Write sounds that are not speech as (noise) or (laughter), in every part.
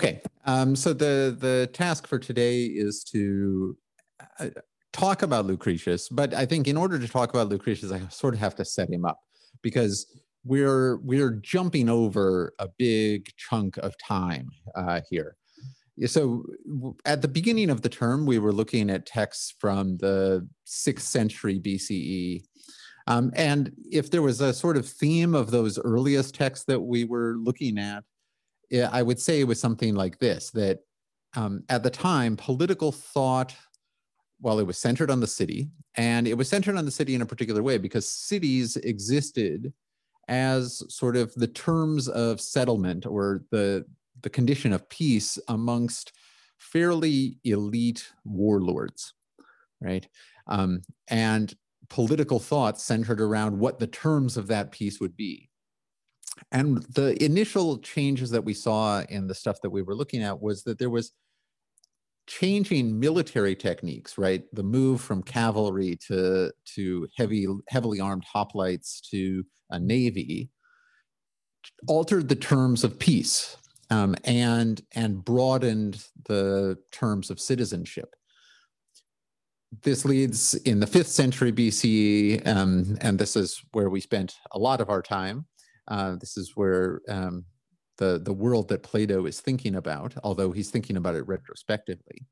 Okay, um, so the the task for today is to uh, talk about Lucretius, but I think in order to talk about Lucretius, I sort of have to set him up because we're we're jumping over a big chunk of time uh, here. So at the beginning of the term, we were looking at texts from the sixth century BCE. Um, and if there was a sort of theme of those earliest texts that we were looking at, I would say it was something like this that um, at the time, political thought, well, it was centered on the city, and it was centered on the city in a particular way because cities existed as sort of the terms of settlement or the, the condition of peace amongst fairly elite warlords, right? Um, and political thought centered around what the terms of that peace would be. And the initial changes that we saw in the stuff that we were looking at was that there was changing military techniques, right? The move from cavalry to, to heavy, heavily armed hoplites to a navy altered the terms of peace um, and, and broadened the terms of citizenship. This leads in the fifth century BCE, um, and this is where we spent a lot of our time, uh, this is where um, the, the world that Plato is thinking about, although he's thinking about it retrospectively,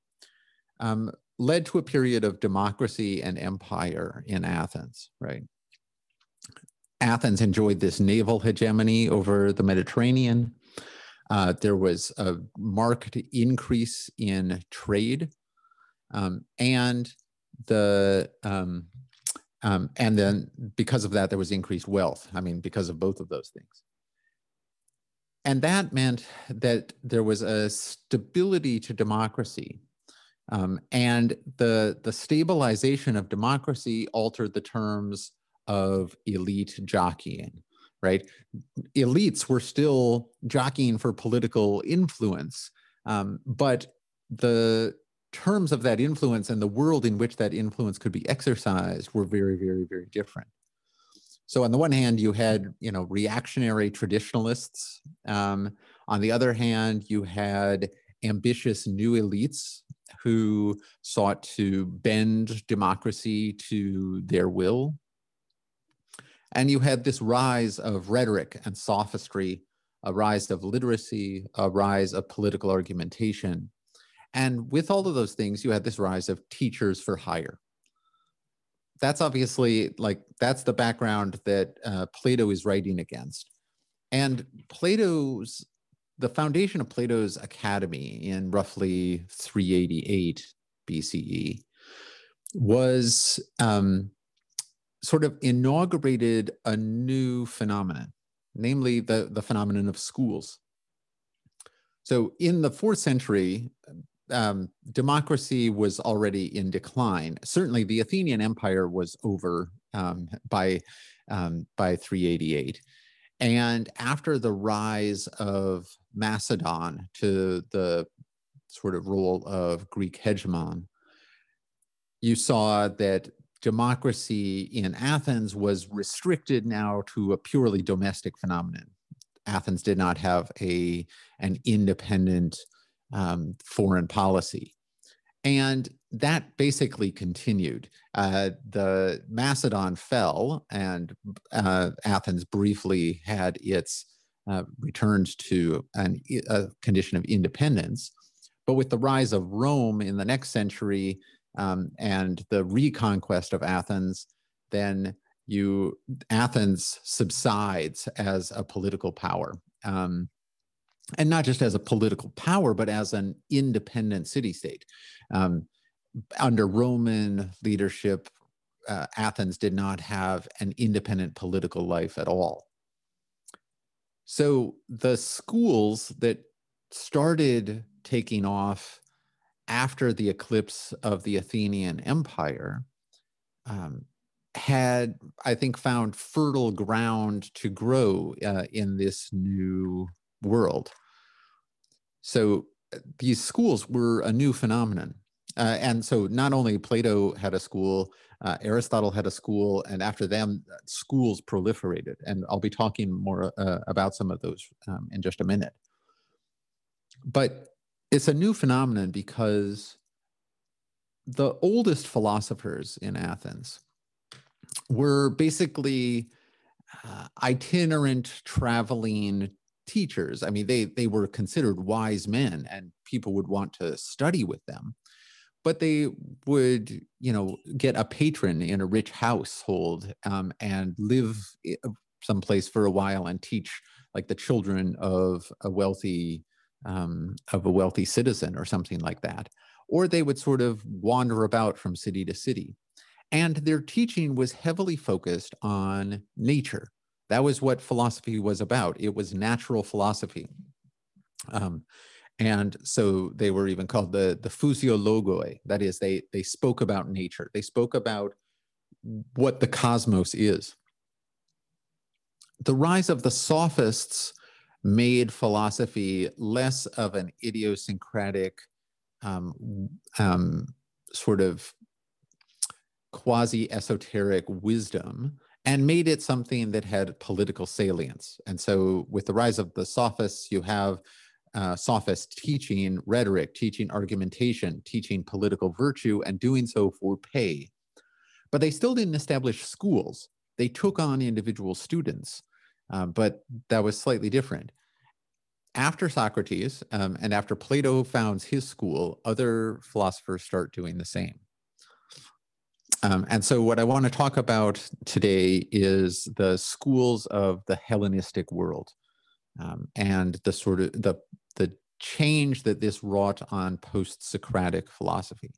um, led to a period of democracy and empire in Athens, right? Athens enjoyed this naval hegemony over the Mediterranean. Uh, there was a marked increase in trade, um, and the um, um, and then because of that, there was increased wealth. I mean, because of both of those things. And that meant that there was a stability to democracy. Um, and the, the stabilization of democracy altered the terms of elite jockeying, right? Elites were still jockeying for political influence, um, but the terms of that influence and the world in which that influence could be exercised were very, very, very different. So on the one hand, you had you know reactionary traditionalists. Um, on the other hand, you had ambitious new elites who sought to bend democracy to their will. And you had this rise of rhetoric and sophistry, a rise of literacy, a rise of political argumentation, and with all of those things, you had this rise of teachers for hire. That's obviously like, that's the background that uh, Plato is writing against. And Plato's, the foundation of Plato's academy in roughly 388 BCE was um, sort of inaugurated a new phenomenon, namely the, the phenomenon of schools. So in the fourth century, um, democracy was already in decline. Certainly, the Athenian Empire was over um, by um, by 388, and after the rise of Macedon to the sort of role of Greek hegemon, you saw that democracy in Athens was restricted now to a purely domestic phenomenon. Athens did not have a an independent um, foreign policy. And that basically continued. Uh, the Macedon fell, and uh, Athens briefly had its uh, to an, a condition of independence. But with the rise of Rome in the next century um, and the reconquest of Athens, then you Athens subsides as a political power. Um, and not just as a political power, but as an independent city state. Um, under Roman leadership, uh, Athens did not have an independent political life at all. So the schools that started taking off after the eclipse of the Athenian Empire um, had, I think, found fertile ground to grow uh, in this new world. So uh, these schools were a new phenomenon. Uh, and so not only Plato had a school, uh, Aristotle had a school, and after them, uh, schools proliferated. And I'll be talking more uh, about some of those um, in just a minute. but it's a new phenomenon because the oldest philosophers in Athens were basically uh, itinerant traveling teachers. I mean, they they were considered wise men, and people would want to study with them. But they would, you know, get a patron in a rich household um, and live someplace for a while and teach, like the children of a wealthy um, of a wealthy citizen or something like that. Or they would sort of wander about from city to city. And their teaching was heavily focused on nature. That was what philosophy was about. It was natural philosophy. Um, and so they were even called the, the physiologoi. That is, they, they spoke about nature. They spoke about what the cosmos is. The rise of the sophists made philosophy less of an idiosyncratic um, um, sort of quasi esoteric wisdom and made it something that had political salience. And so, with the rise of the sophists, you have uh, sophists teaching rhetoric, teaching argumentation, teaching political virtue, and doing so for pay. But they still didn't establish schools. They took on individual students, uh, but that was slightly different. After Socrates um, and after Plato founds his school, other philosophers start doing the same. Um, and so, what I want to talk about today is the schools of the Hellenistic world um, and the sort of the the change that this wrought on post-Socratic philosophy.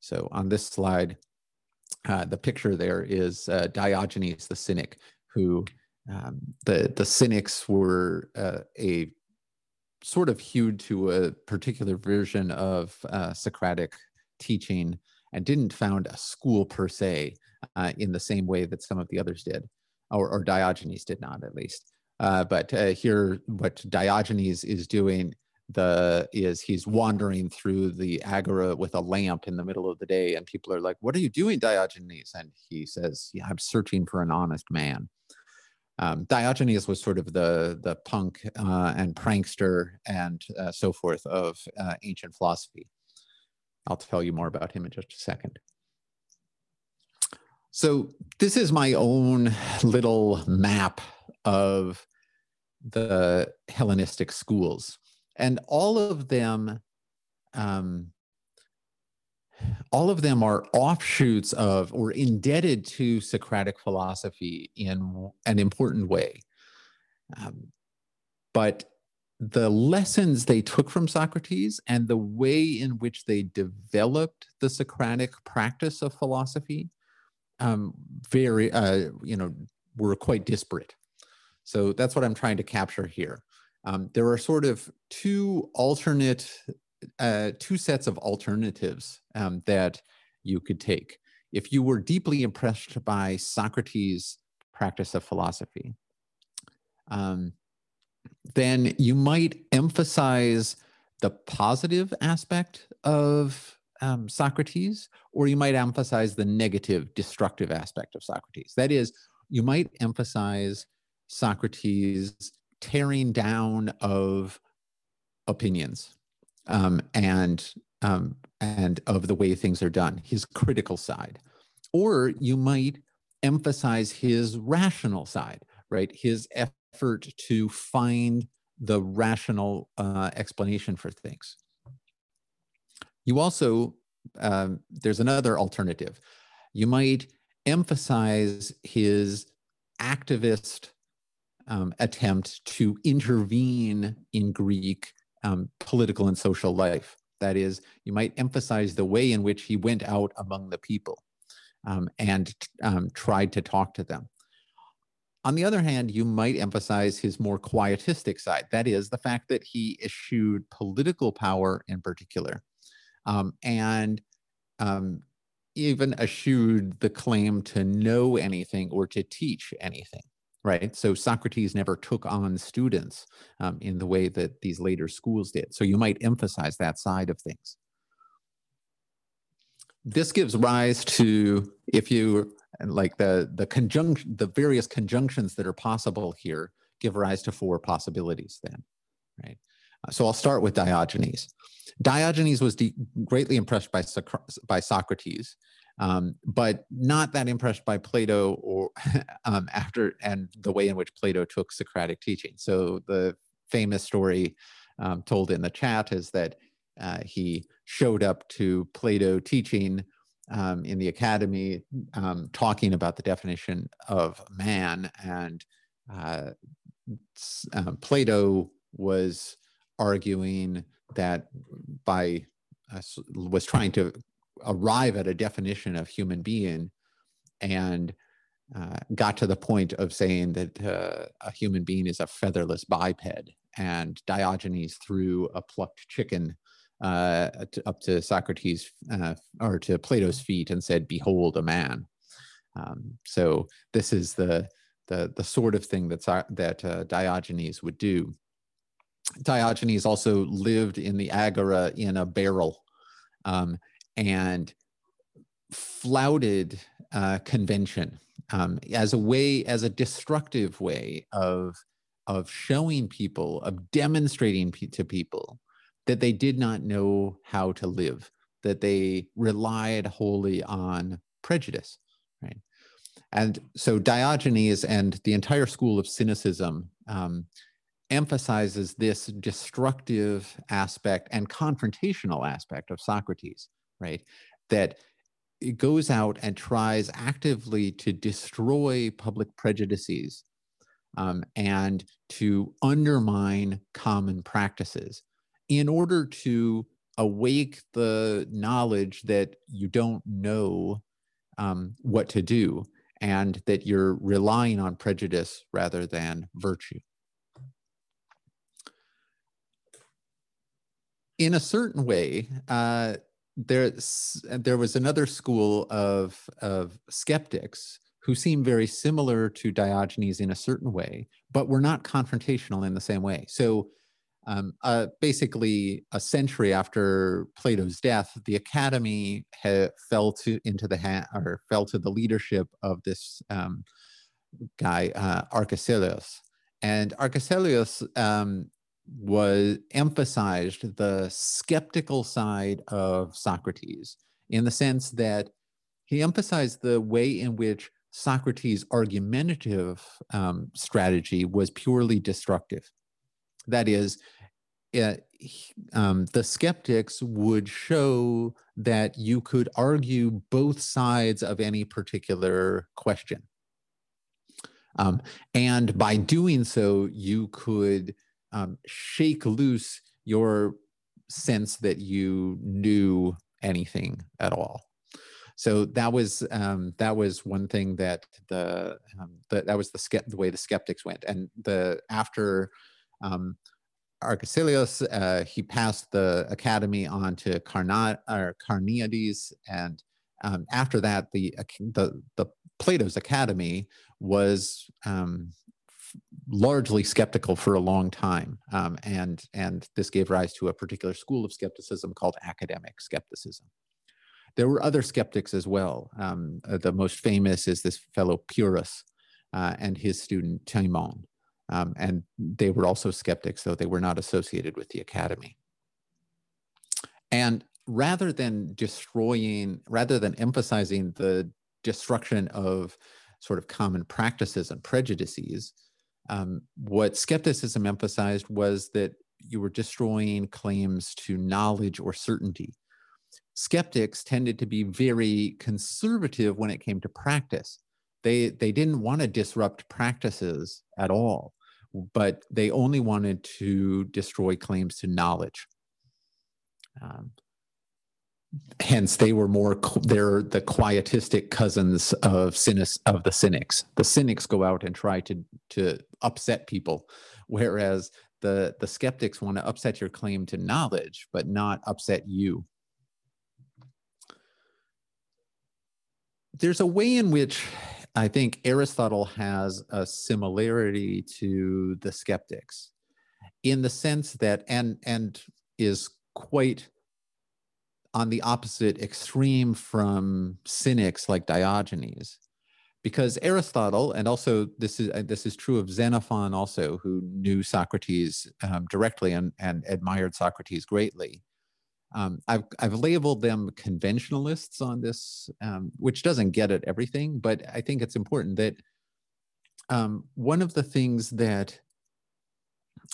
So, on this slide, uh, the picture there is uh, Diogenes the Cynic, who um, the the Cynics were uh, a sort of hewed to a particular version of uh, Socratic teaching and didn't found a school per se uh, in the same way that some of the others did, or, or Diogenes did not at least. Uh, but uh, here, what Diogenes is doing the is he's wandering through the agora with a lamp in the middle of the day, and people are like, "What are you doing, Diogenes?" And he says, "Yeah, I'm searching for an honest man." Um, Diogenes was sort of the the punk uh, and prankster and uh, so forth of uh, ancient philosophy. I'll tell you more about him in just a second. So this is my own little map of the Hellenistic schools, and all of them, um, all of them are offshoots of or indebted to Socratic philosophy in an important way. Um, but the lessons they took from Socrates and the way in which they developed the Socratic practice of philosophy um, very, uh, you know, were quite disparate. So that's what I'm trying to capture here. Um, there are sort of two alternate, uh, two sets of alternatives um, that you could take. If you were deeply impressed by Socrates' practice of philosophy, um, then you might emphasize the positive aspect of um, Socrates, or you might emphasize the negative, destructive aspect of Socrates. That is, you might emphasize Socrates tearing down of opinions um, and um, and of the way things are done, his critical side, or you might emphasize his rational side, right? His effort to find the rational uh, explanation for things. You also, um, there's another alternative. You might emphasize his activist um, attempt to intervene in Greek um, political and social life. That is, you might emphasize the way in which he went out among the people um, and um, tried to talk to them. On the other hand, you might emphasize his more quietistic side. That is, the fact that he eschewed political power in particular um, and um, even eschewed the claim to know anything or to teach anything right? So Socrates never took on students um, in the way that these later schools did. So you might emphasize that side of things. This gives rise to, if you like the the conjunction, the various conjunctions that are possible here give rise to four possibilities. Then, right? So I'll start with Diogenes. Diogenes was greatly impressed by, by Socrates, um, but not that impressed by Plato or (laughs) um, after and the way in which Plato took Socratic teaching. So the famous story um, told in the chat is that uh, he showed up to Plato teaching um, in the academy, um, talking about the definition of man, and uh, um, Plato was arguing that by uh, was trying to arrive at a definition of human being and uh, got to the point of saying that uh, a human being is a featherless biped and diogenes threw a plucked chicken uh, to, up to socrates uh, or to plato's feet and said behold a man. Um, so this is the the the sort of thing that's that uh, diogenes would do. Diogenes also lived in the agora in a barrel um, and flouted uh, convention um, as a way, as a destructive way of, of showing people, of demonstrating to people that they did not know how to live, that they relied wholly on prejudice, right? And so Diogenes and the entire school of cynicism um, emphasizes this destructive aspect and confrontational aspect of Socrates, right? That it goes out and tries actively to destroy public prejudices um, and to undermine common practices in order to awake the knowledge that you don't know um, what to do and that you're relying on prejudice rather than virtue. in a certain way, uh, there there was another school of of skeptics who seem very similar to Diogenes in a certain way, but were not confrontational in the same way. So. Um, uh, basically, a century after Plato's death, the academy fell to into the hand or fell to the leadership of this um, guy uh, and Arcesilaus um, was emphasized the skeptical side of Socrates in the sense that he emphasized the way in which Socrates' argumentative um, strategy was purely destructive. That is, uh, um, the skeptics would show that you could argue both sides of any particular question. Um, and by doing so, you could um, shake loose your sense that you knew anything at all. So that was um, that was one thing that the, um, that was the, the way the skeptics went, and the after um, Arcesilaus, uh, he passed the academy on to Carneades, and um, after that, the, the the Plato's academy was um, largely skeptical for a long time, um, and and this gave rise to a particular school of skepticism called academic skepticism. There were other skeptics as well. Um, the most famous is this fellow Pyrrhus uh, and his student Timon, um, and they were also skeptics, though they were not associated with the academy. And rather than destroying, rather than emphasizing the destruction of sort of common practices and prejudices, um, what skepticism emphasized was that you were destroying claims to knowledge or certainty. Skeptics tended to be very conservative when it came to practice. They, they didn't want to disrupt practices at all, but they only wanted to destroy claims to knowledge. Um, hence they were more they're the quietistic cousins of cynics of the cynics the cynics go out and try to to upset people whereas the the skeptics want to upset your claim to knowledge but not upset you there's a way in which i think aristotle has a similarity to the skeptics in the sense that and and is quite on the opposite extreme from cynics like Diogenes, because Aristotle, and also this is uh, this is true of Xenophon, also who knew Socrates um, directly and, and admired Socrates greatly. Um, I've I've labeled them conventionalists on this, um, which doesn't get at everything, but I think it's important that um, one of the things that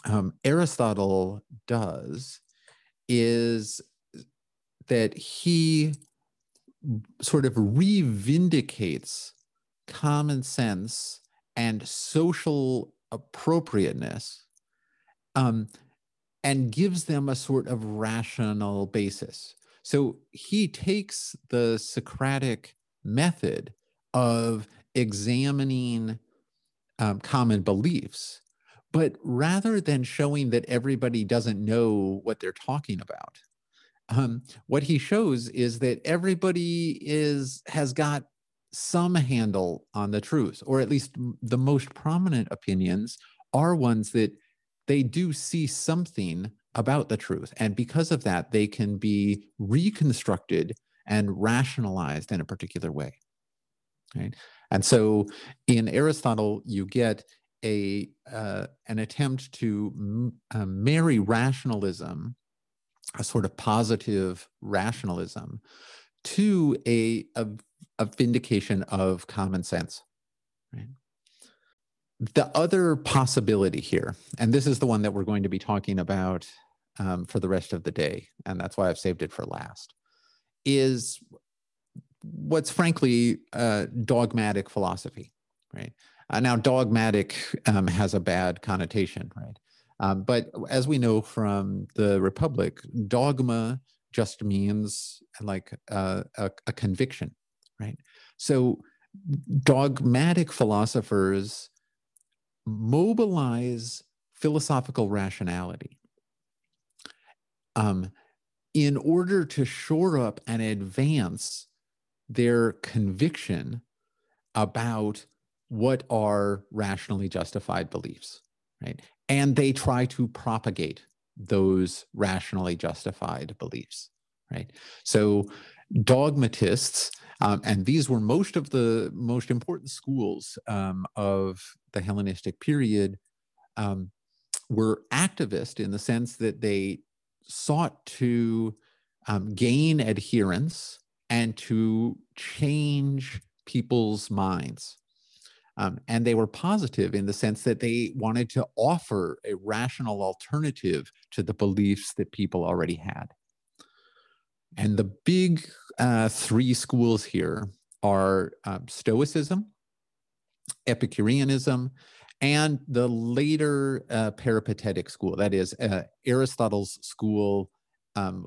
um, Aristotle does is that he sort of revindicates common sense and social appropriateness um, and gives them a sort of rational basis. So he takes the Socratic method of examining um, common beliefs, but rather than showing that everybody doesn't know what they're talking about, um, what he shows is that everybody is has got some handle on the truth, or at least the most prominent opinions are ones that they do see something about the truth. And because of that, they can be reconstructed and rationalized in a particular way. Right. And so in Aristotle, you get a uh, an attempt to uh, marry rationalism a sort of positive rationalism to a, a, a vindication of common sense. Right? The other possibility here, and this is the one that we're going to be talking about um, for the rest of the day, and that's why I've saved it for last, is what's frankly uh, dogmatic philosophy, right? Uh, now, dogmatic um, has a bad connotation, right? Um, but as we know from the Republic, dogma just means like a, a, a conviction, right? So dogmatic philosophers mobilize philosophical rationality um, in order to shore up and advance their conviction about what are rationally justified beliefs right? And they try to propagate those rationally justified beliefs right? So dogmatists um, and these were most of the most important schools um, of the hellenistic period um, were activist in the sense that they sought to um, gain adherence and to change people's minds um, and they were positive in the sense that they wanted to offer a rational alternative to the beliefs that people already had. And the big uh, three schools here are um, Stoicism, Epicureanism, and the later uh, peripatetic school, that is, uh, Aristotle's school um,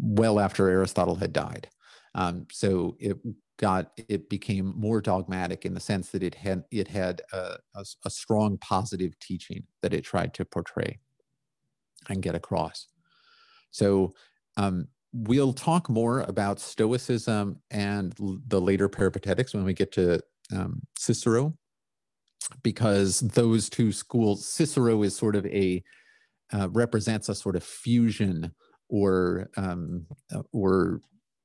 well after Aristotle had died. Um, so it got it became more dogmatic in the sense that it had it had a, a, a, strong positive teaching that it tried to portray and get across so um, we'll talk more about stoicism and the later peripatetics when we get to um, cicero because those two schools cicero is sort of a uh, represents a sort of fusion or um, uh, or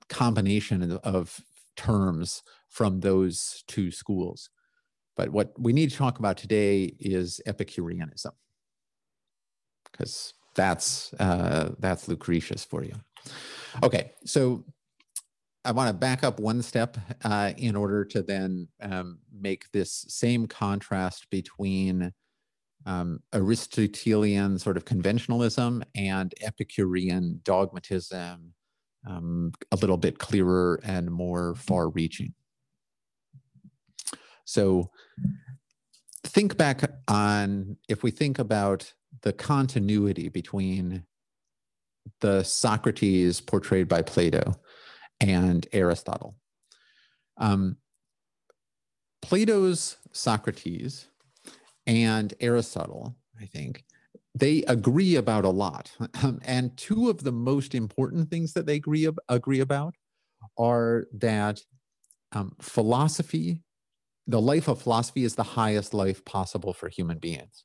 combination of terms from those two schools. But what we need to talk about today is Epicureanism, because that's uh, that's Lucretius for you. Okay, so I want to back up one step uh, in order to then um, make this same contrast between um, Aristotelian sort of conventionalism and Epicurean dogmatism um, a little bit clearer and more far reaching. So think back on if we think about the continuity between the Socrates portrayed by Plato and Aristotle. Um, Plato's Socrates and Aristotle, I think, they agree about a lot. Um, and two of the most important things that they agree, agree about are that um, philosophy, the life of philosophy is the highest life possible for human beings,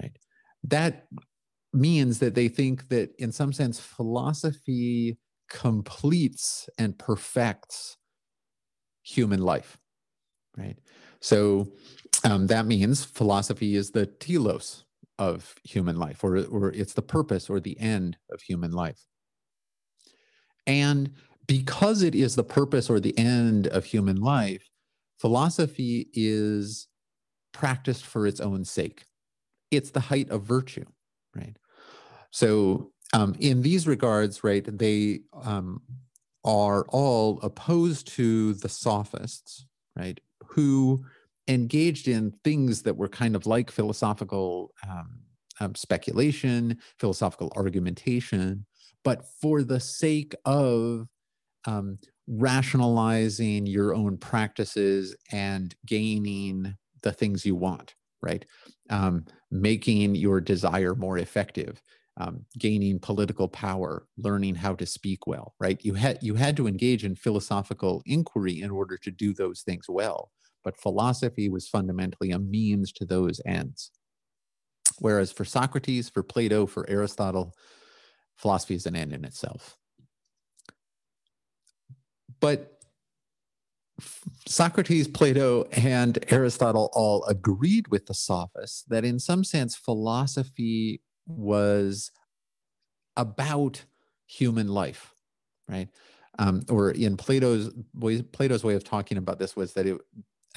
right? That means that they think that in some sense, philosophy completes and perfects human life. right? So um, that means philosophy is the telos of human life, or, or it's the purpose or the end of human life. And because it is the purpose or the end of human life, philosophy is practiced for its own sake. It's the height of virtue, right? So, um, in these regards, right, they um, are all opposed to the sophists, right, who engaged in things that were kind of like philosophical um, um, speculation, philosophical argumentation, but for the sake of um, rationalizing your own practices and gaining the things you want, right? Um, making your desire more effective, um, gaining political power, learning how to speak well, right? You had you had to engage in philosophical inquiry in order to do those things well. But philosophy was fundamentally a means to those ends. Whereas for Socrates, for Plato, for Aristotle, philosophy is an end in itself. But Socrates, Plato, and Aristotle all agreed with the sophists that in some sense philosophy was about human life, right? Um, or in Plato's Plato's way of talking about this was that it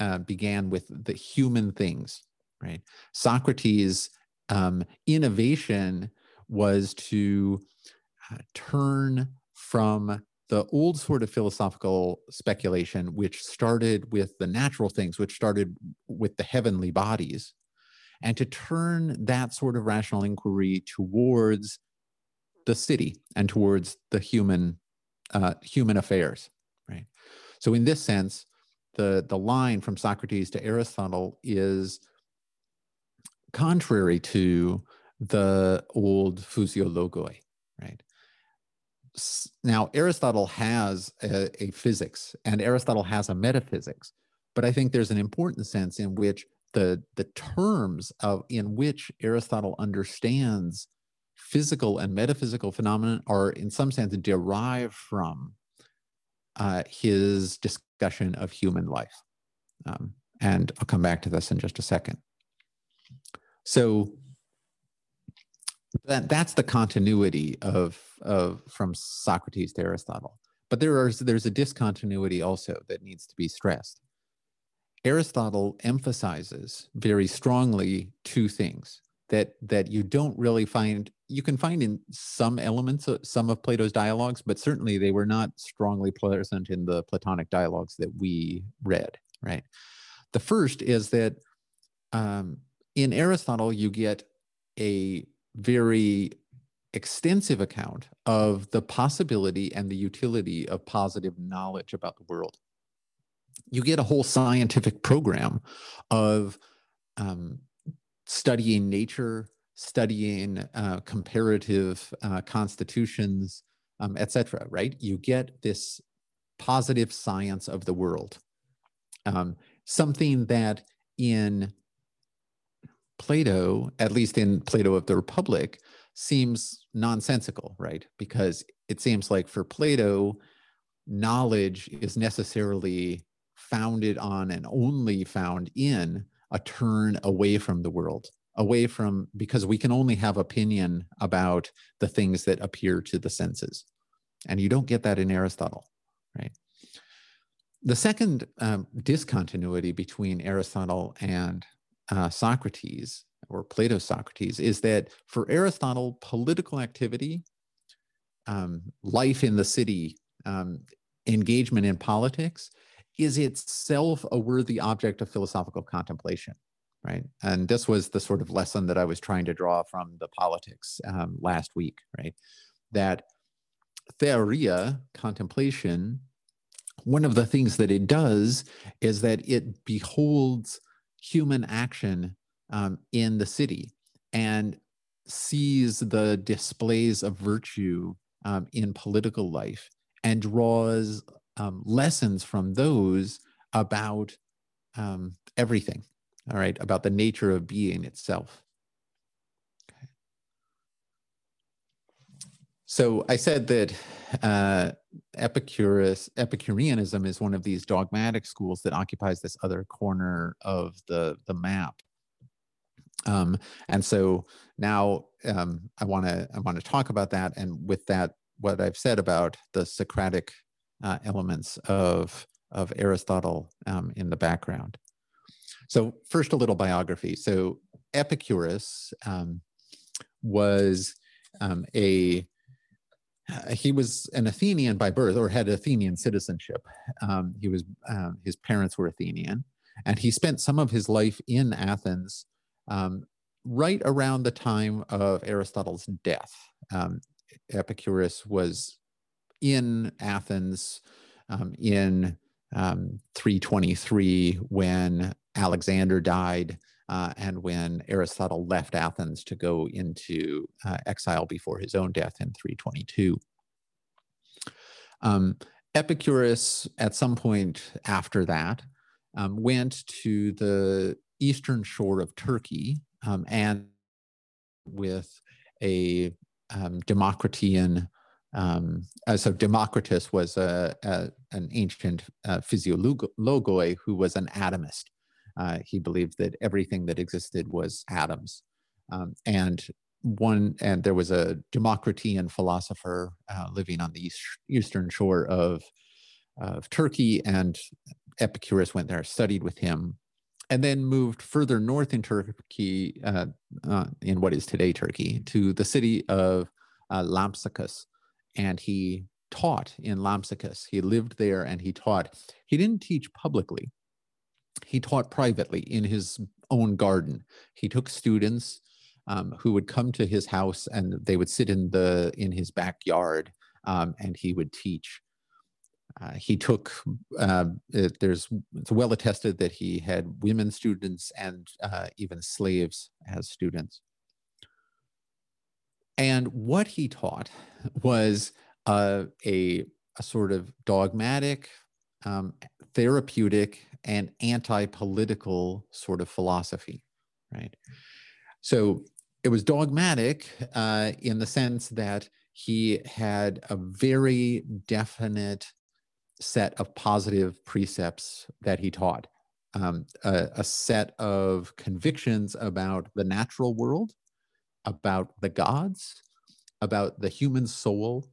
uh, began with the human things, right? Socrates' um, innovation was to uh, turn from the old sort of philosophical speculation, which started with the natural things, which started with the heavenly bodies, and to turn that sort of rational inquiry towards the city and towards the human uh, human affairs, right? So in this sense, the the line from Socrates to Aristotle is contrary to the old physiologoi? Now, Aristotle has a, a, physics and Aristotle has a metaphysics, but I think there's an important sense in which the, the terms of in which Aristotle understands physical and metaphysical phenomena are in some sense derived from uh, his discussion of human life. Um, and I'll come back to this in just a second. So that that's the continuity of of from Socrates to Aristotle. But there is there's a discontinuity also that needs to be stressed. Aristotle emphasizes very strongly two things that that you don't really find you can find in some elements of some of Plato's dialogues, but certainly they were not strongly present in the Platonic dialogues that we read. Right. The first is that um, in Aristotle you get a very extensive account of the possibility and the utility of positive knowledge about the world. You get a whole scientific program of um, studying nature, studying uh, comparative uh, constitutions, um, etc. Right? You get this positive science of the world, um, something that in Plato, at least in Plato of the Republic, seems nonsensical, right? Because it seems like for Plato, knowledge is necessarily founded on and only found in a turn away from the world, away from, because we can only have opinion about the things that appear to the senses. And you don't get that in Aristotle, right? The second um, discontinuity between Aristotle and uh, Socrates or Plato Socrates is that for Aristotle, political activity, um, life in the city, um, engagement in politics is itself a worthy object of philosophical contemplation, right? And this was the sort of lesson that I was trying to draw from the politics um, last week, right? That theoria, contemplation, one of the things that it does is that it beholds human action um, in the city and sees the displays of virtue um, in political life and draws um, lessons from those about um, everything, all right, about the nature of being itself. So I said that uh, Epicurus, Epicureanism is one of these dogmatic schools that occupies this other corner of the, the map. Um, and so now um, I want to I want to talk about that, and with that, what I've said about the Socratic uh, elements of of Aristotle um, in the background. So first, a little biography. So Epicurus um, was um, a he was an Athenian by birth, or had Athenian citizenship. Um, he was um, his parents were Athenian, and he spent some of his life in Athens, um, right around the time of Aristotle's death. Um, Epicurus was in Athens um, in um, 323 when Alexander died uh, and when Aristotle left Athens to go into uh, exile before his own death in 322. Um, Epicurus, at some point after that, um, went to the eastern shore of Turkey um, and with a um, Democritean um, uh, so Democritus was a, a, an ancient uh, physiologoi who was an atomist. Uh, he believed that everything that existed was atoms. Um, and one, and there was a Democritean philosopher uh, living on the east, eastern shore of, of Turkey, and Epicurus went there, studied with him, and then moved further north in Turkey, uh, uh, in what is today Turkey, to the city of uh, Lampsacus, and he taught in Lampsacus. He lived there and he taught. He didn't teach publicly he taught privately in his own garden. He took students um, who would come to his house and they would sit in the in his backyard um, and he would teach. Uh, he took uh, it, there's it's well attested that he had women students and uh, even slaves as students. And what he taught was uh, a, a sort of dogmatic, um, therapeutic, and anti-political sort of philosophy, right? So it was dogmatic uh, in the sense that he had a very definite set of positive precepts that he taught, um, a, a set of convictions about the natural world, about the gods, about the human soul,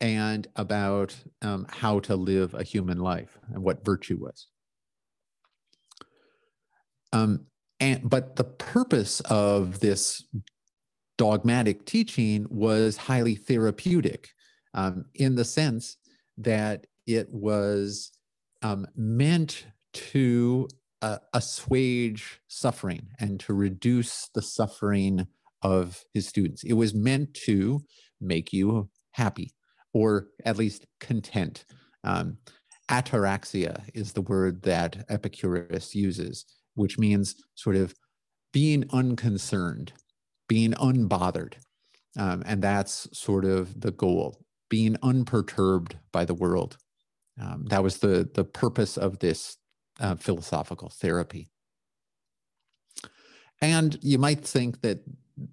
and about um, how to live a human life and what virtue was. Um, and but the purpose of this dogmatic teaching was highly therapeutic um, in the sense that it was um, meant to uh, assuage suffering and to reduce the suffering of his students. It was meant to make you happy or at least content. Um, ataraxia is the word that Epicurus uses which means sort of being unconcerned, being unbothered. Um, and that's sort of the goal, being unperturbed by the world. Um, that was the, the purpose of this uh, philosophical therapy. And you might think that,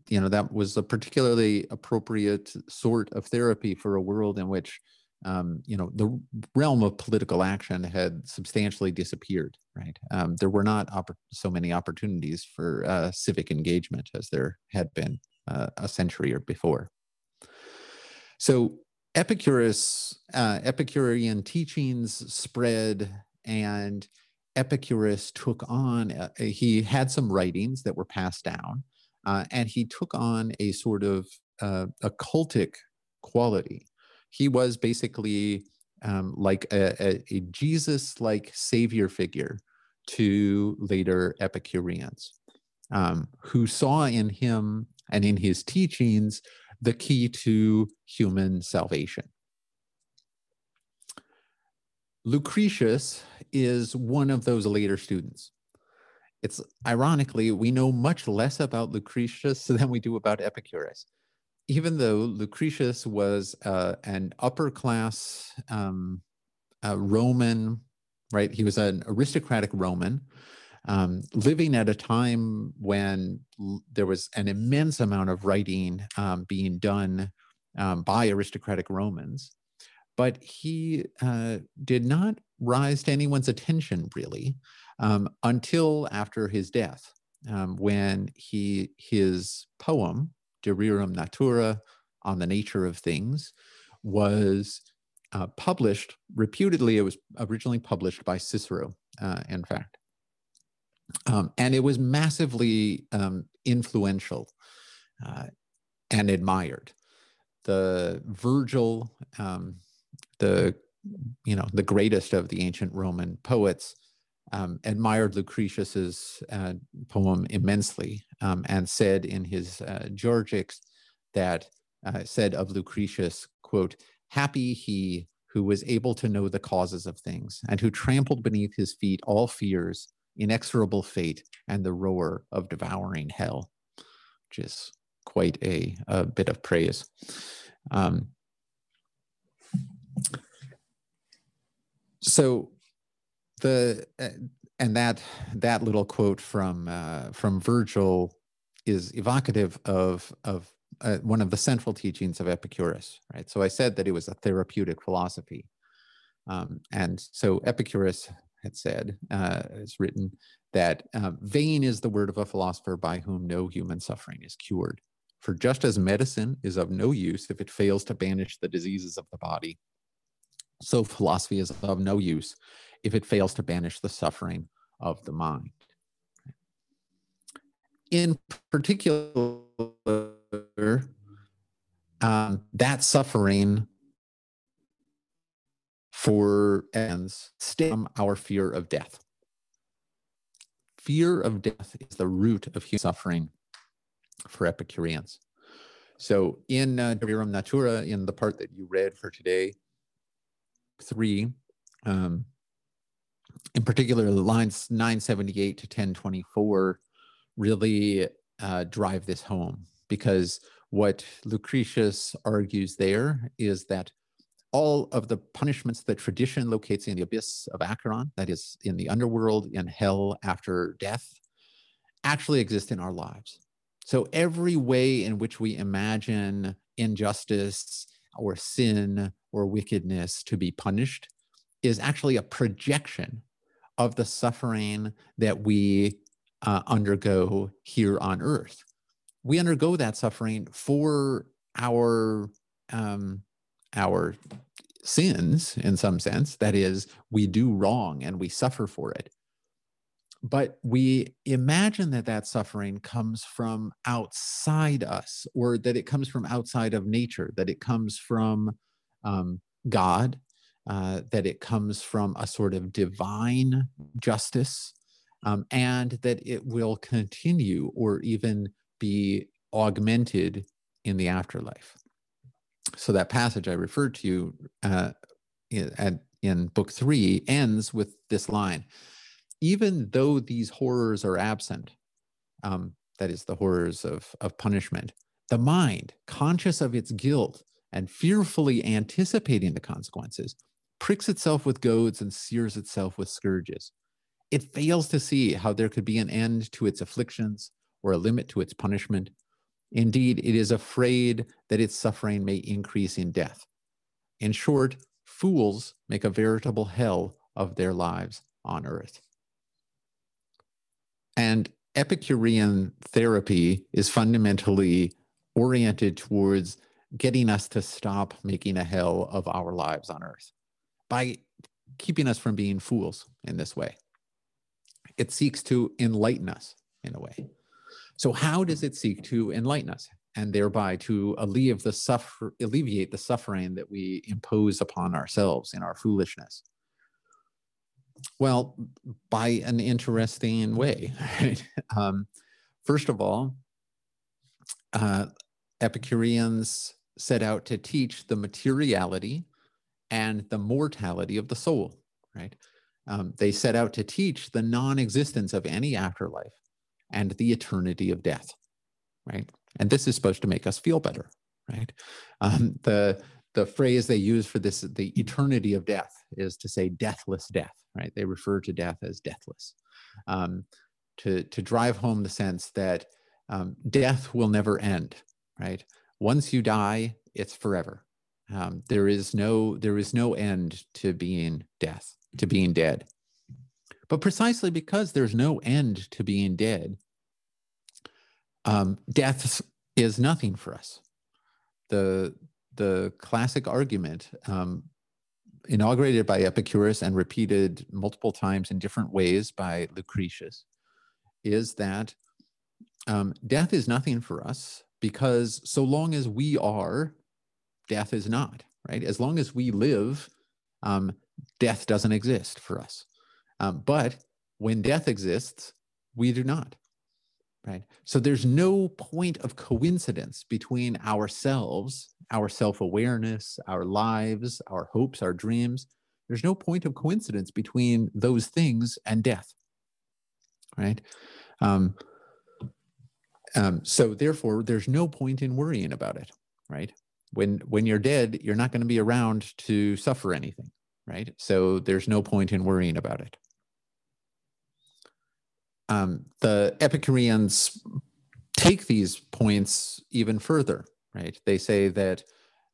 you know, that was a particularly appropriate sort of therapy for a world in which um, you know, the realm of political action had substantially disappeared, right? Um, there were not so many opportunities for uh, civic engagement as there had been uh, a century or before. So Epicurus, uh, Epicurean teachings spread and Epicurus took on, uh, he had some writings that were passed down, uh, and he took on a sort of uh, occultic quality he was basically um, like a, a, a Jesus like savior figure to later Epicureans um, who saw in him and in his teachings the key to human salvation. Lucretius is one of those later students. It's ironically, we know much less about Lucretius (laughs) than we do about Epicurus even though Lucretius was uh, an upper class um, Roman, right? He was an aristocratic Roman um, living at a time when there was an immense amount of writing um, being done um, by aristocratic Romans, but he uh, did not rise to anyone's attention really um, until after his death, um, when he his poem De Rerum Natura on the nature of things was uh, published reputedly. It was originally published by Cicero, uh, in fact, um, and it was massively um, influential uh, and admired. The Virgil, um, the you know the greatest of the ancient Roman poets, um, admired Lucretius's uh, poem immensely um, and said in his uh, Georgics that uh, said of Lucretius, quote, happy he who was able to know the causes of things and who trampled beneath his feet all fears, inexorable fate, and the roar of devouring hell, which is quite a, a bit of praise. Um, so the uh, and that that little quote from uh, from Virgil is evocative of of uh, one of the central teachings of Epicurus, right? So I said that it was a therapeutic philosophy, um, and so Epicurus had said, uh, written that uh, vain is the word of a philosopher by whom no human suffering is cured. For just as medicine is of no use if it fails to banish the diseases of the body, so philosophy is of no use if it fails to banish the suffering of the mind. In particular, um, that suffering for ends stem our fear of death. Fear of death is the root of human suffering for Epicureans. So in uh, Rerum Natura, in the part that you read for today, three, um, in particular, lines 978 to 1024 really uh, drive this home because what Lucretius argues there is that all of the punishments that tradition locates in the abyss of Acheron, that is in the underworld, in hell after death, actually exist in our lives. So every way in which we imagine injustice or sin or wickedness to be punished is actually a projection of the suffering that we uh, undergo here on earth. We undergo that suffering for our um, our sins in some sense. That is, we do wrong and we suffer for it. But we imagine that that suffering comes from outside us, or that it comes from outside of nature, that it comes from um, God, uh, that it comes from a sort of divine justice, um, and that it will continue or even be augmented in the afterlife. So that passage I referred to uh, in, in book three ends with this line even though these horrors are absent, um, that is, the horrors of, of punishment, the mind, conscious of its guilt and fearfully anticipating the consequences, pricks itself with goads and sears itself with scourges. It fails to see how there could be an end to its afflictions or a limit to its punishment. Indeed, it is afraid that its suffering may increase in death. In short, fools make a veritable hell of their lives on earth. And Epicurean therapy is fundamentally oriented towards getting us to stop making a hell of our lives on earth by keeping us from being fools in this way. It seeks to enlighten us in a way. So, how does it seek to enlighten us and thereby to alleviate the, suffer- alleviate the suffering that we impose upon ourselves in our foolishness? Well, by an interesting way. (laughs) Right? Um, first of all, uh, Epicureans set out to teach the materiality and the mortality of the soul, right? Um, they set out to teach the non existence of any afterlife and the eternity of death, right? And this is supposed to make us feel better, right? Um, the, the phrase they use for this, the eternity of death, is to say deathless death, right? They refer to death as deathless. Um, to, to drive home the sense that um, death will never end, right? Once you die, it's forever. Um, there is no there is no end to being death, to being dead. But precisely because there's no end to being dead, um, death is nothing for us. The the classic argument um, inaugurated by Epicurus and repeated multiple times in different ways by Lucretius is that um, death is nothing for us because so long as we are, death is not, right? As long as we live, um, death doesn't exist for us. Um, but when death exists, we do not, right? So there's no point of coincidence between ourselves, our self awareness, our lives, our hopes, our dreams. There's no point of coincidence between those things and death, right? Um, um, so therefore, there's no point in worrying about it, right? When when you're dead, you're not going to be around to suffer anything, right? So there's no point in worrying about it. Um, the Epicureans take these points even further, right? They say that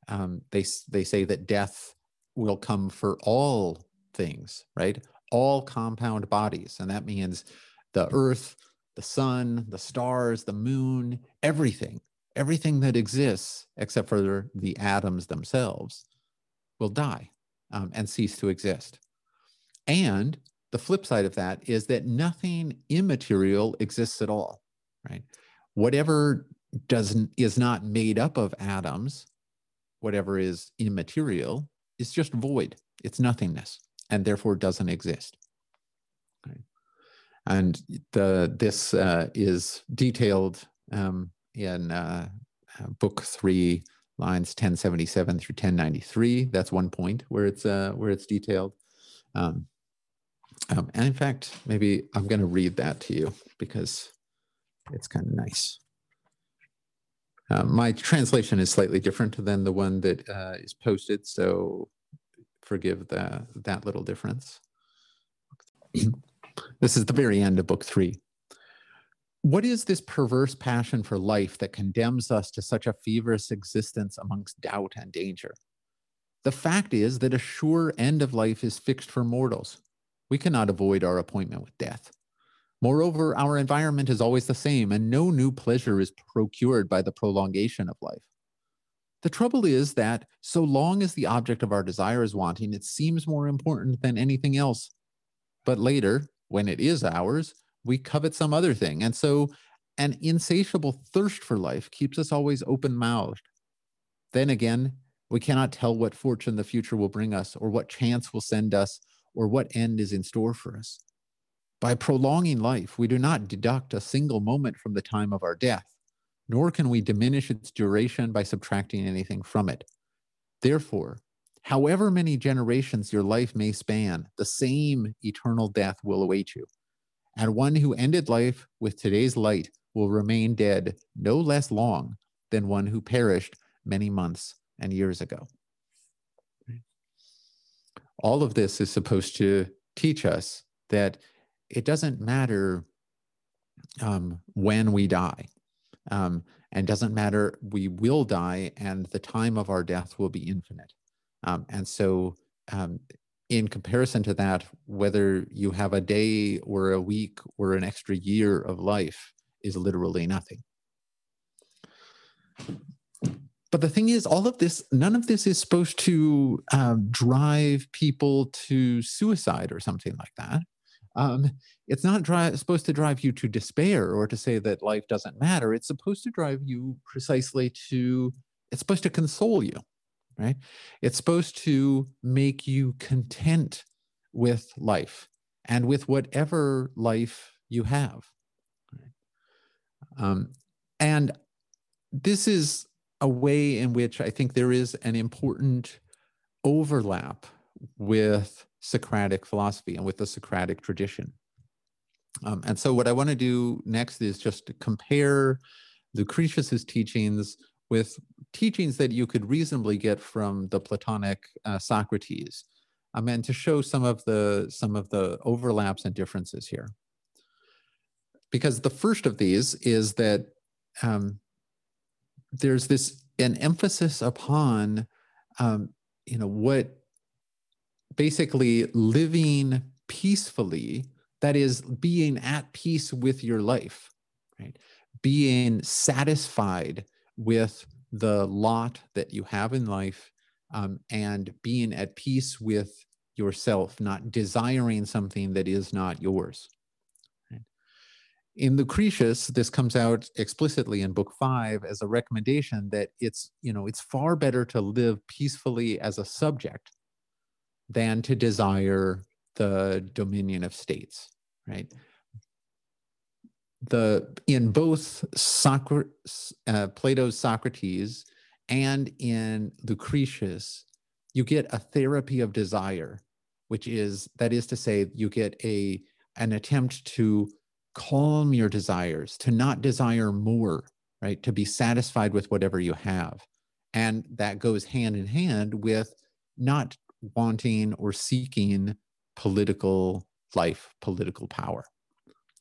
um, they they say that death will come for all things, right? All compound bodies, and that means the earth, the sun, the stars, the moon, everything, everything that exists except for the atoms themselves will die um, and cease to exist. And the flip side of that is that nothing immaterial exists at all, right? Whatever doesn't is not made up of atoms, whatever is immaterial, is just void. It's nothingness, and therefore doesn't exist. And the, this uh, is detailed um, in uh, book three, lines 1077 through 1093. That's one point where it's uh, where it's detailed. Um, um, and in fact, maybe I'm going to read that to you because it's kind of nice. Uh, my translation is slightly different than the one that uh, is posted, so forgive the, that little difference. (clears throat) This is the very end of book three. What is this perverse passion for life that condemns us to such a feverish existence amongst doubt and danger? The fact is that a sure end of life is fixed for mortals. We cannot avoid our appointment with death. Moreover, our environment is always the same, and no new pleasure is procured by the prolongation of life. The trouble is that so long as the object of our desire is wanting, it seems more important than anything else. But later, when it is ours, we covet some other thing. And so an insatiable thirst for life keeps us always open mouthed. Then again, we cannot tell what fortune the future will bring us, or what chance will send us, or what end is in store for us. By prolonging life, we do not deduct a single moment from the time of our death, nor can we diminish its duration by subtracting anything from it. Therefore, However many generations your life may span, the same eternal death will await you. And one who ended life with today's light will remain dead no less long than one who perished many months and years ago. All of this is supposed to teach us that it doesn't matter um, when we die. Um, and doesn't matter, we will die, and the time of our death will be infinite. Um, and so, um, in comparison to that, whether you have a day or a week or an extra year of life is literally nothing. But the thing is, all of this, none of this is supposed to um, drive people to suicide or something like that. Um, it's not supposed to drive you to despair or to say that life doesn't matter. It's supposed to drive you precisely to, it's supposed to console you right? It's supposed to make you content with life and with whatever life you have. Um, and this is a way in which I think there is an important overlap with Socratic philosophy and with the Socratic tradition. Um, and so, what I want to do next is just to compare Lucretius's teachings with teachings that you could reasonably get from the Platonic uh, Socrates, um, and to show some of the some of the overlaps and differences here. Because the first of these is that um, there's this an emphasis upon um, you know what basically living peacefully that is being at peace with your life right being satisfied with the lot that you have in life um, and being at peace with yourself not desiring something that is not yours in Lucretius, this comes out explicitly in book five as a recommendation that it's, you know, it's far better to live peacefully as a subject than to desire the dominion of states, right? The in both uh, Plato's Socrates and in Lucretius, you get a therapy of desire, which is that is to say, you get a an attempt to calm your desires, to not desire more, right? To be satisfied with whatever you have. And that goes hand in hand with not wanting or seeking political life, political power.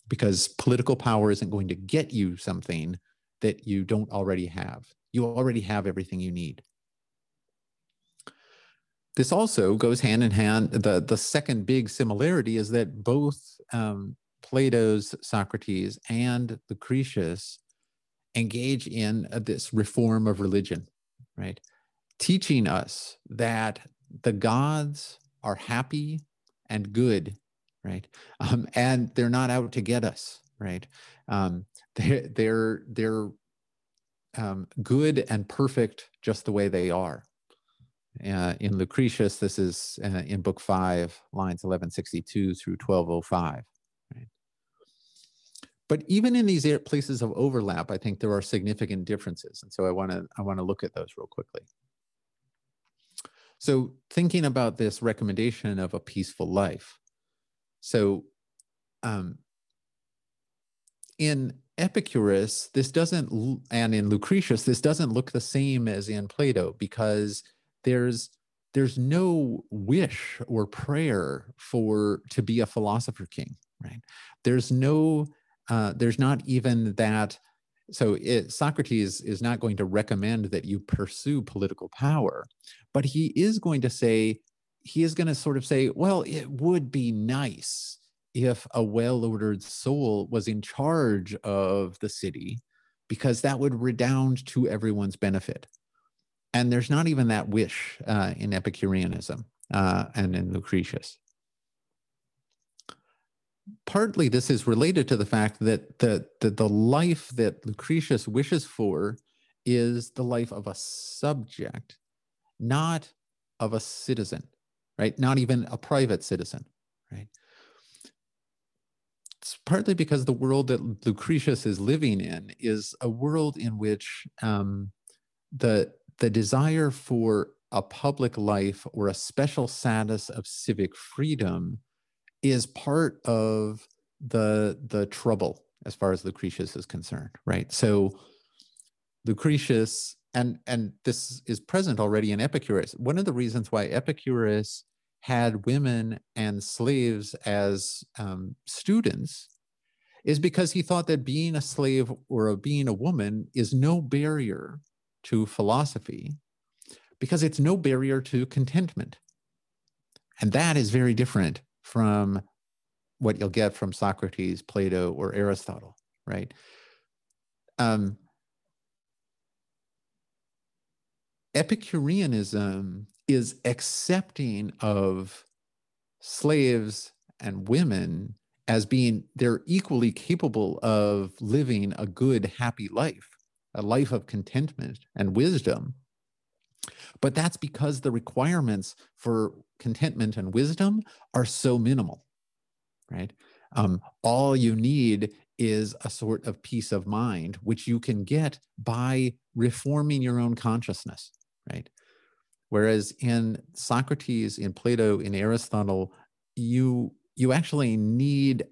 Because political power isn't going to get you something that you don't already have. You already have everything you need. This also goes hand in hand. The, the second big similarity is that both um, Plato's Socrates and Lucretius engage in uh, this reform of religion, right? Teaching us that the gods are happy and good, right? Um, and they're not out to get us, right? Um, (laughs) they're they're they're um, good and perfect just the way they are. Uh, in Lucretius, this is uh, in Book Five, lines 1162 through 1205. But even in these places of overlap, I think there are significant differences. And so I want to I want to look at those real quickly. So thinking about this recommendation of a peaceful life. So um, in Epicurus, this doesn't, and in Lucretius, this doesn't look the same as in Plato because there's there's no wish or prayer for to be a philosopher king, right? There's no uh, there's not even that. So it, Socrates is not going to recommend that you pursue political power, but he is going to say, he is going to sort of say, well, it would be nice if a well ordered soul was in charge of the city, because that would redound to everyone's benefit. And there's not even that wish uh, in Epicureanism uh, and in Lucretius partly this is related to the fact that the, the, the life that Lucretius wishes for is the life of a subject, not of a citizen, right? Not even a private citizen, right? It's partly because the world that Lucretius is living in is a world in which um, the the desire for a public life or a special status of civic freedom is part of the the trouble as far as Lucretius is concerned, right? So Lucretius and and this is present already in Epicurus. One of the reasons why Epicurus had women and slaves as um, students is because he thought that being a slave or a, being a woman is no barrier to philosophy because it's no barrier to contentment. And that is very different from what you'll get from Socrates, Plato, or Aristotle, right? Um, Epicureanism is accepting of slaves and women as being they're equally capable of living a good happy life a life of contentment and wisdom but that's because the requirements for contentment and wisdom are so minimal, right? Um, all you need is a sort of peace of mind, which you can get by reforming your own consciousness, right? Whereas in Socrates, in Plato, in Aristotle, you you actually need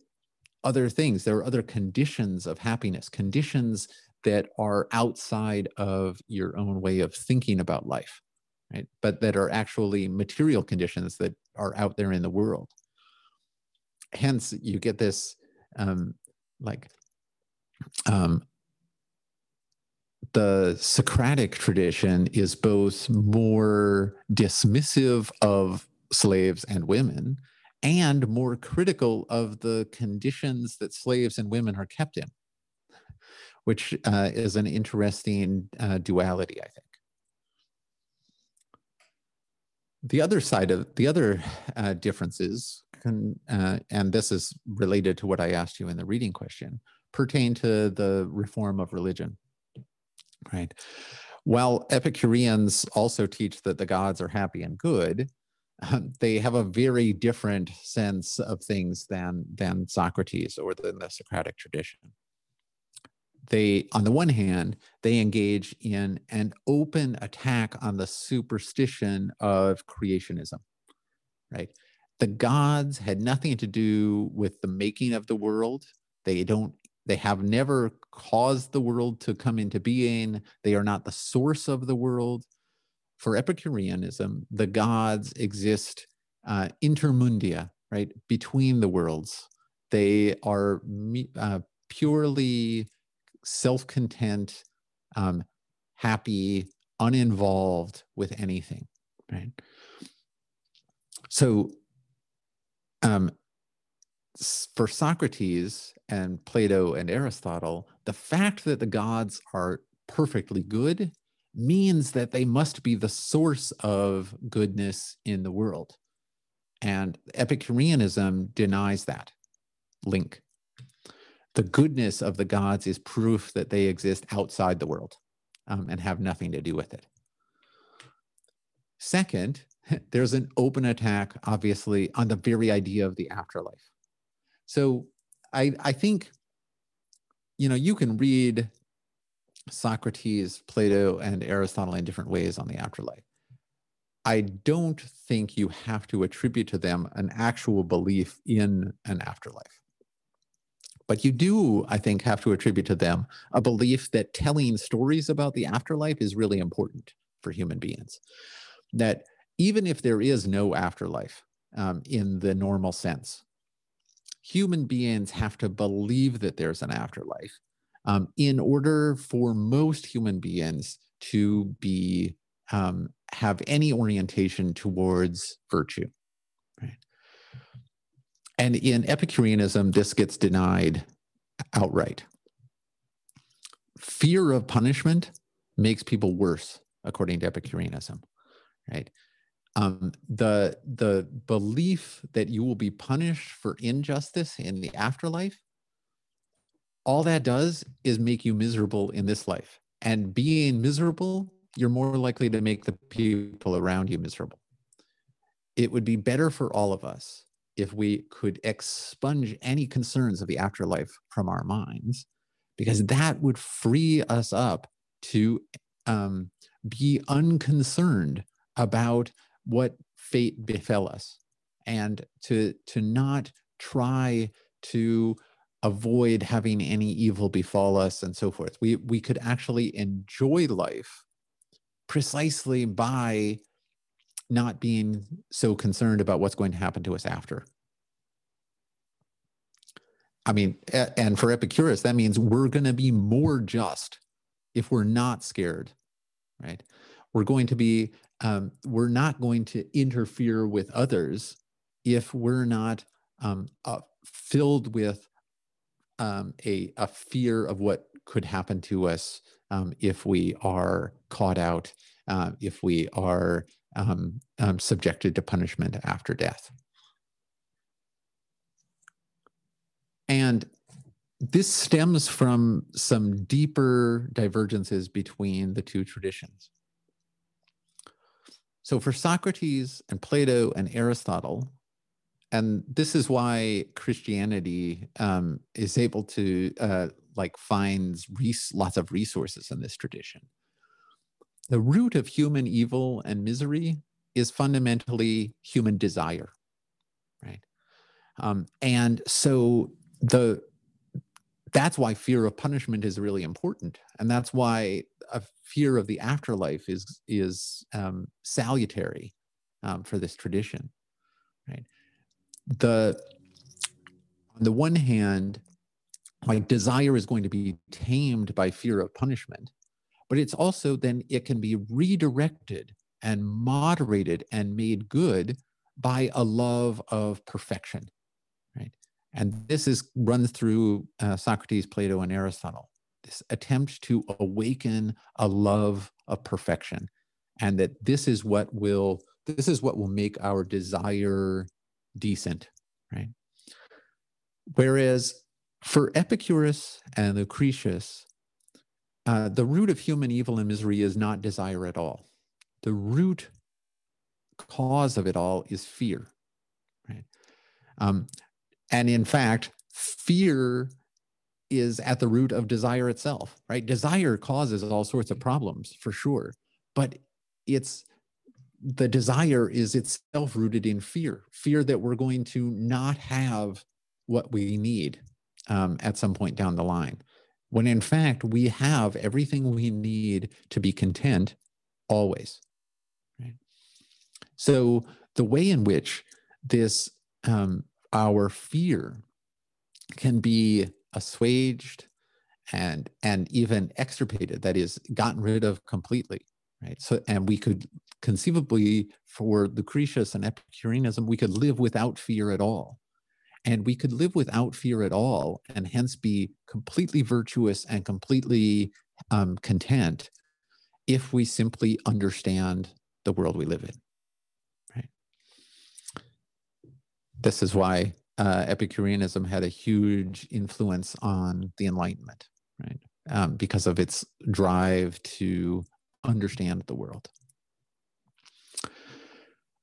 other things. There are other conditions of happiness, conditions that are outside of your own way of thinking about life right? But that are actually material conditions that are out there in the world. Hence, you get this um, like um, the Socratic tradition is both more dismissive of slaves and women and more critical of the conditions that slaves and women are kept in, which uh, is an interesting uh, duality, I think. The other side of the other uh, differences, can, uh, and this is related to what I asked you in the reading question, pertain to the reform of religion right? While Epicureans also teach that the gods are happy and good, (laughs) they have a very different sense of things than, than Socrates or than the Socratic tradition. They, on the one hand, they engage in an open attack on the superstition of creationism, right? The gods had nothing to do with the making of the world. They don't they have never caused the world to come into being. They are not the source of the world. For Epicureanism, the gods exist uh, intermundia, right, between the worlds. They are uh, purely self content, um, happy, uninvolved with anything, right? So, um, for Socrates and Plato and Aristotle, the fact that the gods are perfectly good means that they must be the source of goodness in the world. And Epicureanism denies that link. The goodness of the gods is proof that they exist outside the world um, and have nothing to do with it. Second, (laughs) there's an open attack, obviously, on the very idea of the afterlife. So I, I think, you know, you can read Socrates, Plato, and Aristotle in different ways on the afterlife. I don't think you have to attribute to them an actual belief in an afterlife. But you do, I think, have to attribute to them a belief that telling stories about the afterlife is really important for human beings. That even if there is no afterlife um, in the normal sense, human beings have to believe that there's an afterlife um, in order for most human beings to be um, have any orientation towards virtue right? And in epicureanism this gets denied outright. Fear of punishment makes people worse according to epicureanism right um, the the belief that you will be punished for injustice in the afterlife all that does is make you miserable in this life. And being miserable you're more likely to make the people around you miserable. It would be better for all of us if we could expunge any concerns of the afterlife from our minds because that would free us up to um, be unconcerned about what fate befell us. And to to not try to avoid having any evil befall us and so forth. We we could actually enjoy life precisely by not being so concerned about what's going to happen to us after. I mean and for epicurus that means we're going to be more just if we're not scared right? We're going to be um, we're not going to interfere with others if we're not um, uh, filled with um, a, a fear of what could happen to us um, if we are caught out, uh, if we are um, um, subjected to punishment after death. And this stems from some deeper divergences between the two traditions. So for Socrates and Plato and Aristotle, and this is why Christianity um, is able to uh, like finds res- lots of resources in this tradition. The root of human evil and misery is fundamentally human desire, right? Um, and so the that's why fear of punishment is really important, and that's why a fear of the afterlife is is um, salutary um, for this tradition, right? The on the one hand, like desire is going to be tamed by fear of punishment, but it's also then it can be redirected and moderated and made good by a love of perfection? And this is runs through uh, Socrates, Plato, and Aristotle. This attempt to awaken a love of perfection, and that this is what will this is what will make our desire decent, right? Whereas for Epicurus and Lucretius, uh, the root of human evil and misery is not desire at all. The root cause of it all is fear, right? Um, and in fact, fear is at the root of desire itself, right? Desire causes all sorts of problems for sure, but it's the desire is itself rooted in fear fear that we're going to not have what we need um, at some point down the line. When in fact we have everything we need to be content always right? So the way in which this um, our fear can be assuaged and and even extirpated that is gotten rid of completely right? So and we could conceivably for lucretius and epicureanism we could live without fear at all. And we could live without fear at all and hence be completely virtuous and completely um, content if we simply understand the world we live in right this is why uh, epicureanism had a huge influence on the enlightenment right um, because of its drive to understand the world.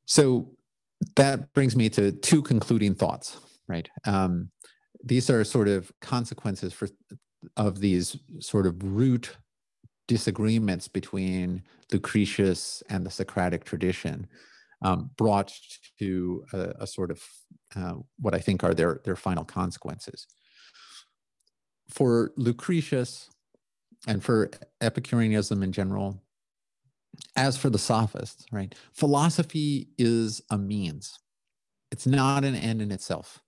So that brings me to two concluding thoughts, right? Um, these are sort of consequences for of these sort of root disagreements between Lucretius and the Socratic tradition, um, brought to a, a sort of uh, what I think are their their final consequences. For Lucretius and for Epicureanism in general, as for the sophists, right, philosophy is a means. It's not an end in itself.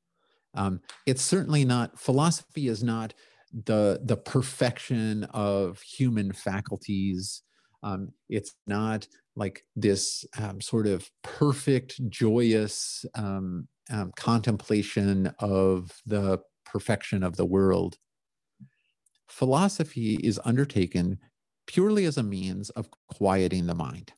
Um, it's certainly not, philosophy is not the, the perfection of human faculties. Um, it's not like this um, sort of perfect, joyous um, um, contemplation of the perfection of the world. Philosophy is undertaken purely as a means of quieting the mind,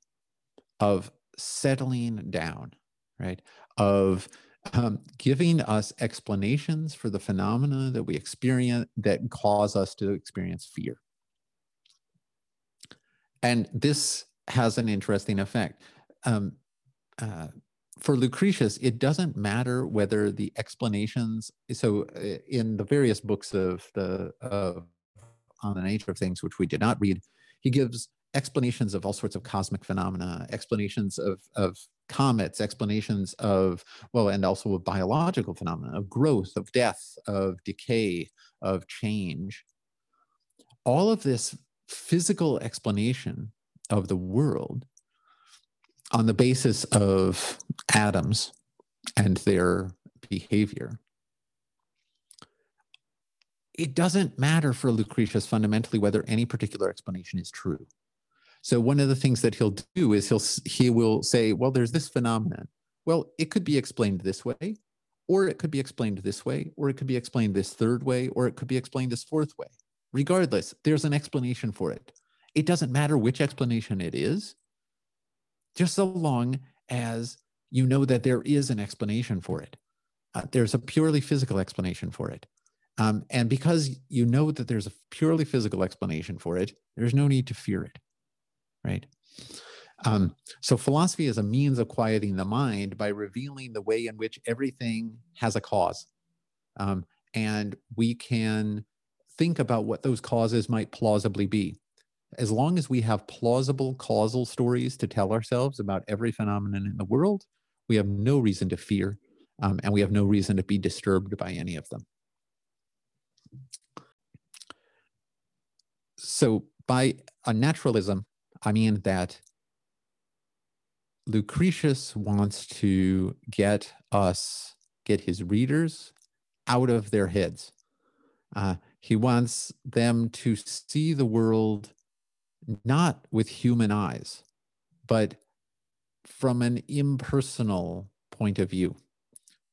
of settling down, right? Of um, giving us explanations for the phenomena that we experience that cause us to experience fear. And this has an interesting effect. Um, uh, for Lucretius, it doesn't matter whether the explanations. So, uh, in the various books of the uh, on the nature of things, which we did not read, he gives explanations of all sorts of cosmic phenomena, explanations of, of comets, explanations of, well, and also of biological phenomena, of growth, of death, of decay, of change. All of this physical explanation of the world on the basis of atoms and their behavior it doesn't matter for Lucretius fundamentally whether any particular explanation is true. So one of the things that he'll do is he'll he will say, well, there's this phenomenon. Well, it could be explained this way, or it could be explained this way, or it could be explained this third way, or it could be explained this fourth way. Regardless, there's an explanation for it. It doesn't matter which explanation it is, just so long as you know that there is an explanation for it. Uh, there's a purely physical explanation for it. Um, and because you know that there's a purely physical explanation for it, there's no need to fear it, right? Um, so philosophy is a means of quieting the mind by revealing the way in which everything has a cause. Um, and we can think about what those causes might plausibly be. As long as we have plausible causal stories to tell ourselves about every phenomenon in the world, we have no reason to fear um, and we have no reason to be disturbed by any of them. So by a naturalism, I mean that Lucretius wants to get us, get his readers out of their heads. Uh, he wants them to see the world not with human eyes, but from an impersonal point of view,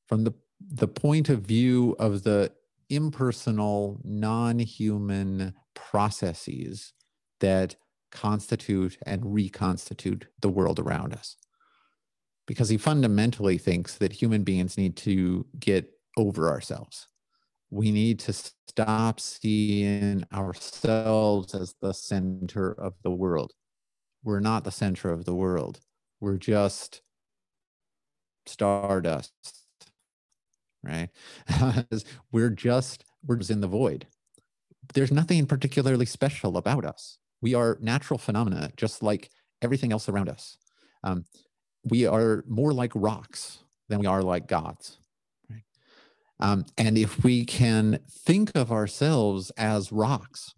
from the, the point of view of the impersonal, non human processes that constitute and reconstitute the world around us. Because he fundamentally thinks that human beings need to get over ourselves. We need to stop seeing ourselves as the center of the world. We're not the center of the world. We're just stardust, right? (laughs) we're just, we're just in the void. There's nothing particularly special about us. We are natural phenomena, just like everything else around us. Um, we are more like rocks than we are like gods. Um, and if we can think of ourselves as rocks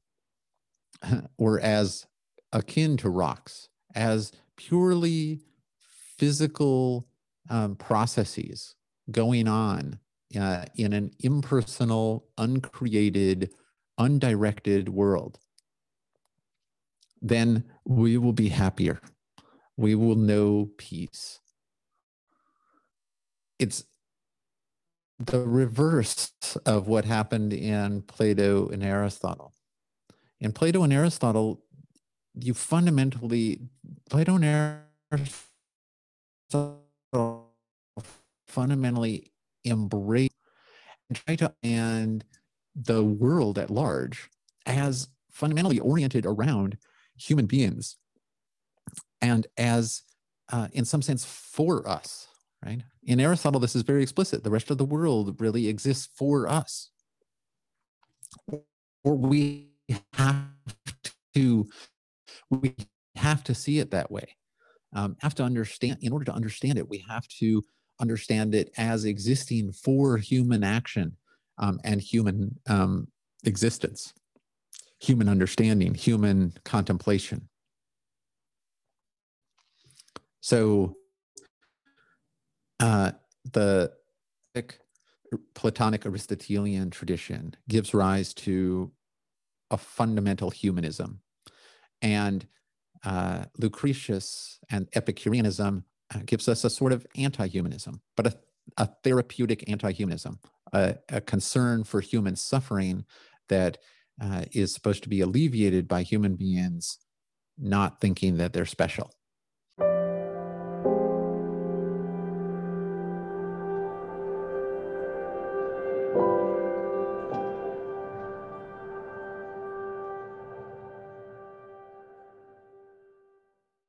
(laughs) or as akin to rocks, as purely physical um, processes going on uh, in an impersonal, uncreated, undirected world, then we will be happier. We will know peace. It's the reverse of what happened in Plato and Aristotle. In Plato and Aristotle, you fundamentally, Plato and Aristotle fundamentally embrace and try to and the world at large as fundamentally oriented around human beings and as uh, in some sense for us right? In aristotle this is very explicit. The rest of the world really exists for us. Or we have to we have to see it that way. Um, have to understand in order to understand it we have to understand it as existing for human action um, and human um, existence. Human understanding, human contemplation. So uh, the Platonic Aristotelian tradition gives rise to a fundamental humanism. And uh, Lucretius and Epicureanism uh, gives us a sort of anti humanism, but a, a therapeutic anti humanism, a, a concern for human suffering that uh, is supposed to be alleviated by human beings not thinking that they're special.